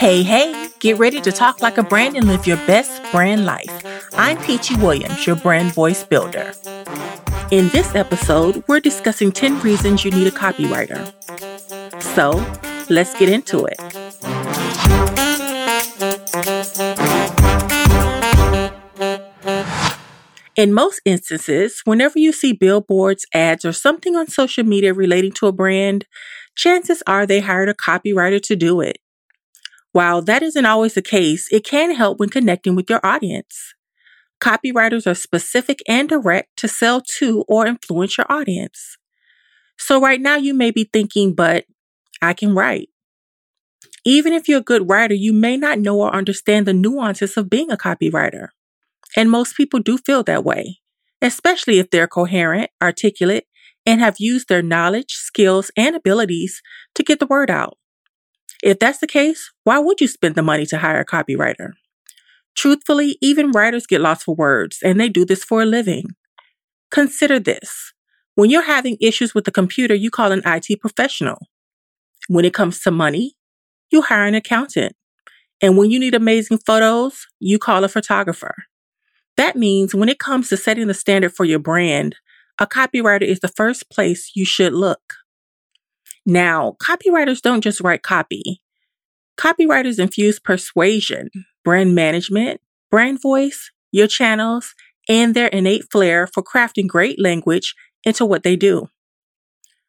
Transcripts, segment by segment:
Hey, hey, get ready to talk like a brand and live your best brand life. I'm Peachy Williams, your brand voice builder. In this episode, we're discussing 10 reasons you need a copywriter. So, let's get into it. In most instances, whenever you see billboards, ads, or something on social media relating to a brand, chances are they hired a copywriter to do it. While that isn't always the case, it can help when connecting with your audience. Copywriters are specific and direct to sell to or influence your audience. So right now you may be thinking, but I can write. Even if you're a good writer, you may not know or understand the nuances of being a copywriter. And most people do feel that way, especially if they're coherent, articulate, and have used their knowledge, skills, and abilities to get the word out. If that's the case, why would you spend the money to hire a copywriter? Truthfully, even writers get lost for words, and they do this for a living. Consider this. When you're having issues with the computer, you call an IT professional. When it comes to money, you hire an accountant. And when you need amazing photos, you call a photographer. That means when it comes to setting the standard for your brand, a copywriter is the first place you should look. Now, copywriters don't just write copy. Copywriters infuse persuasion, brand management, brand voice, your channels, and their innate flair for crafting great language into what they do.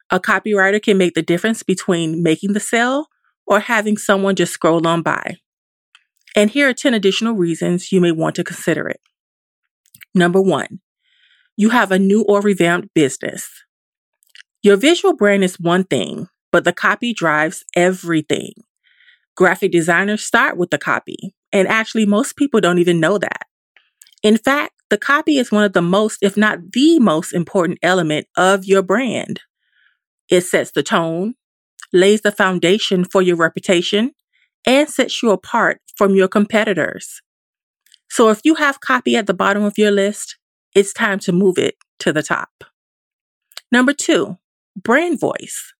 A copywriter can make the difference between making the sale or having someone just scroll on by. And here are 10 additional reasons you may want to consider it. Number one, you have a new or revamped business. Your visual brand is one thing, but the copy drives everything. Graphic designers start with the copy, and actually, most people don't even know that. In fact, the copy is one of the most, if not the most important element of your brand. It sets the tone, lays the foundation for your reputation, and sets you apart from your competitors. So if you have copy at the bottom of your list, it's time to move it to the top. Number two, brand voice.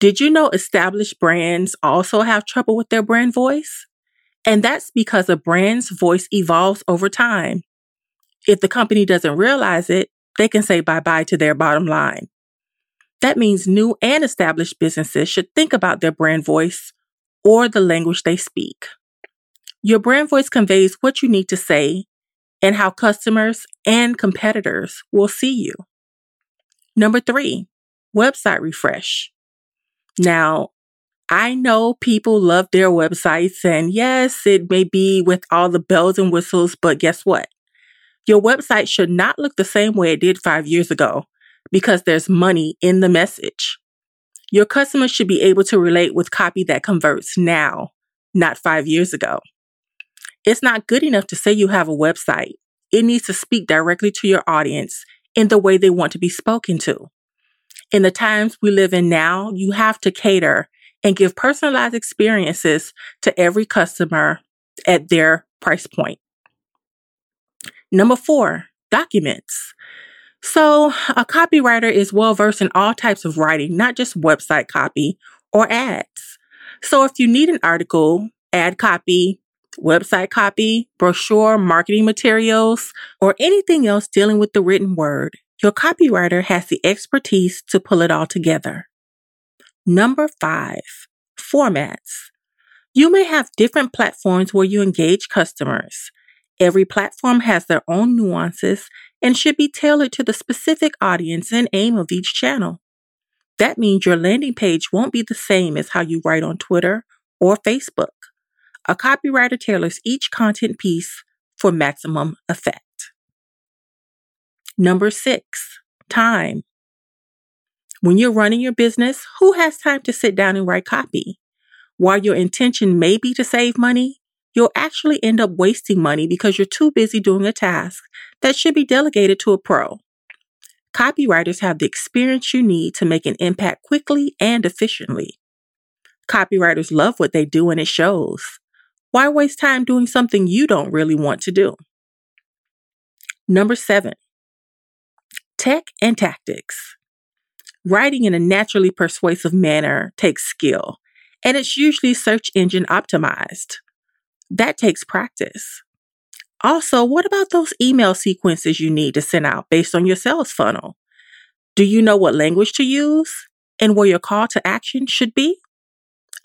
Did you know established brands also have trouble with their brand voice? And that's because a brand's voice evolves over time. If the company doesn't realize it, they can say bye bye to their bottom line. That means new and established businesses should think about their brand voice or the language they speak. Your brand voice conveys what you need to say and how customers and competitors will see you. Number three, website refresh. Now, I know people love their websites, and yes, it may be with all the bells and whistles, but guess what? Your website should not look the same way it did five years ago because there's money in the message. Your customers should be able to relate with copy that converts now, not five years ago. It's not good enough to say you have a website. It needs to speak directly to your audience in the way they want to be spoken to. In the times we live in now, you have to cater and give personalized experiences to every customer at their price point. Number four, documents. So, a copywriter is well versed in all types of writing, not just website copy or ads. So, if you need an article, ad copy, website copy, brochure, marketing materials, or anything else dealing with the written word, your copywriter has the expertise to pull it all together. Number five, formats. You may have different platforms where you engage customers. Every platform has their own nuances and should be tailored to the specific audience and aim of each channel. That means your landing page won't be the same as how you write on Twitter or Facebook. A copywriter tailors each content piece for maximum effect. Number six, time. When you're running your business, who has time to sit down and write copy? While your intention may be to save money, you'll actually end up wasting money because you're too busy doing a task that should be delegated to a pro. Copywriters have the experience you need to make an impact quickly and efficiently. Copywriters love what they do and it shows. Why waste time doing something you don't really want to do? Number seven, tech and tactics. Writing in a naturally persuasive manner takes skill, and it's usually search engine optimized. That takes practice. Also, what about those email sequences you need to send out based on your sales funnel? Do you know what language to use and where your call to action should be?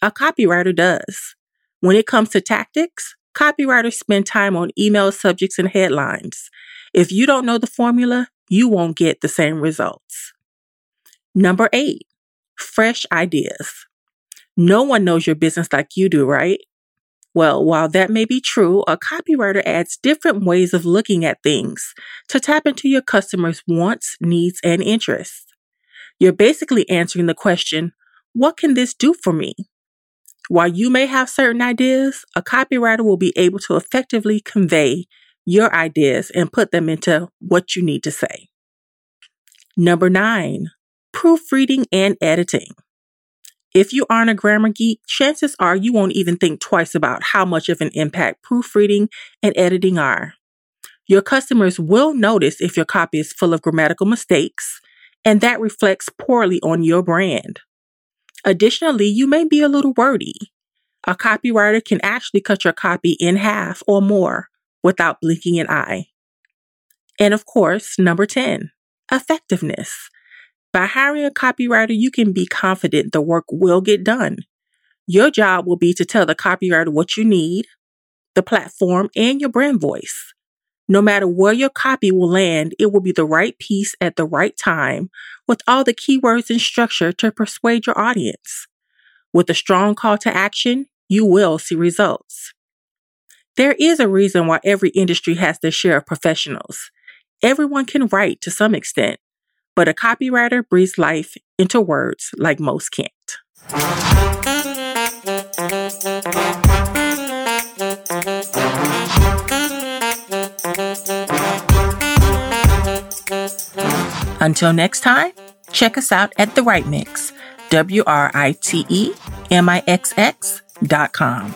A copywriter does. When it comes to tactics, copywriters spend time on email subjects and headlines. If you don't know the formula, you won't get the same results. Number eight, fresh ideas. No one knows your business like you do, right? Well, while that may be true, a copywriter adds different ways of looking at things to tap into your customers' wants, needs, and interests. You're basically answering the question, what can this do for me? While you may have certain ideas, a copywriter will be able to effectively convey your ideas and put them into what you need to say. Number nine, proofreading and editing. If you aren't a grammar geek, chances are you won't even think twice about how much of an impact proofreading and editing are. Your customers will notice if your copy is full of grammatical mistakes, and that reflects poorly on your brand. Additionally, you may be a little wordy. A copywriter can actually cut your copy in half or more without blinking an eye. And of course, number 10, effectiveness. By hiring a copywriter, you can be confident the work will get done. Your job will be to tell the copywriter what you need, the platform, and your brand voice. No matter where your copy will land, it will be the right piece at the right time with all the keywords and structure to persuade your audience. With a strong call to action, you will see results. There is a reason why every industry has their share of professionals. Everyone can write to some extent, but a copywriter breathes life into words like most can't. Until next time, check us out at The Write Mix, W R I T E M I X X dot com.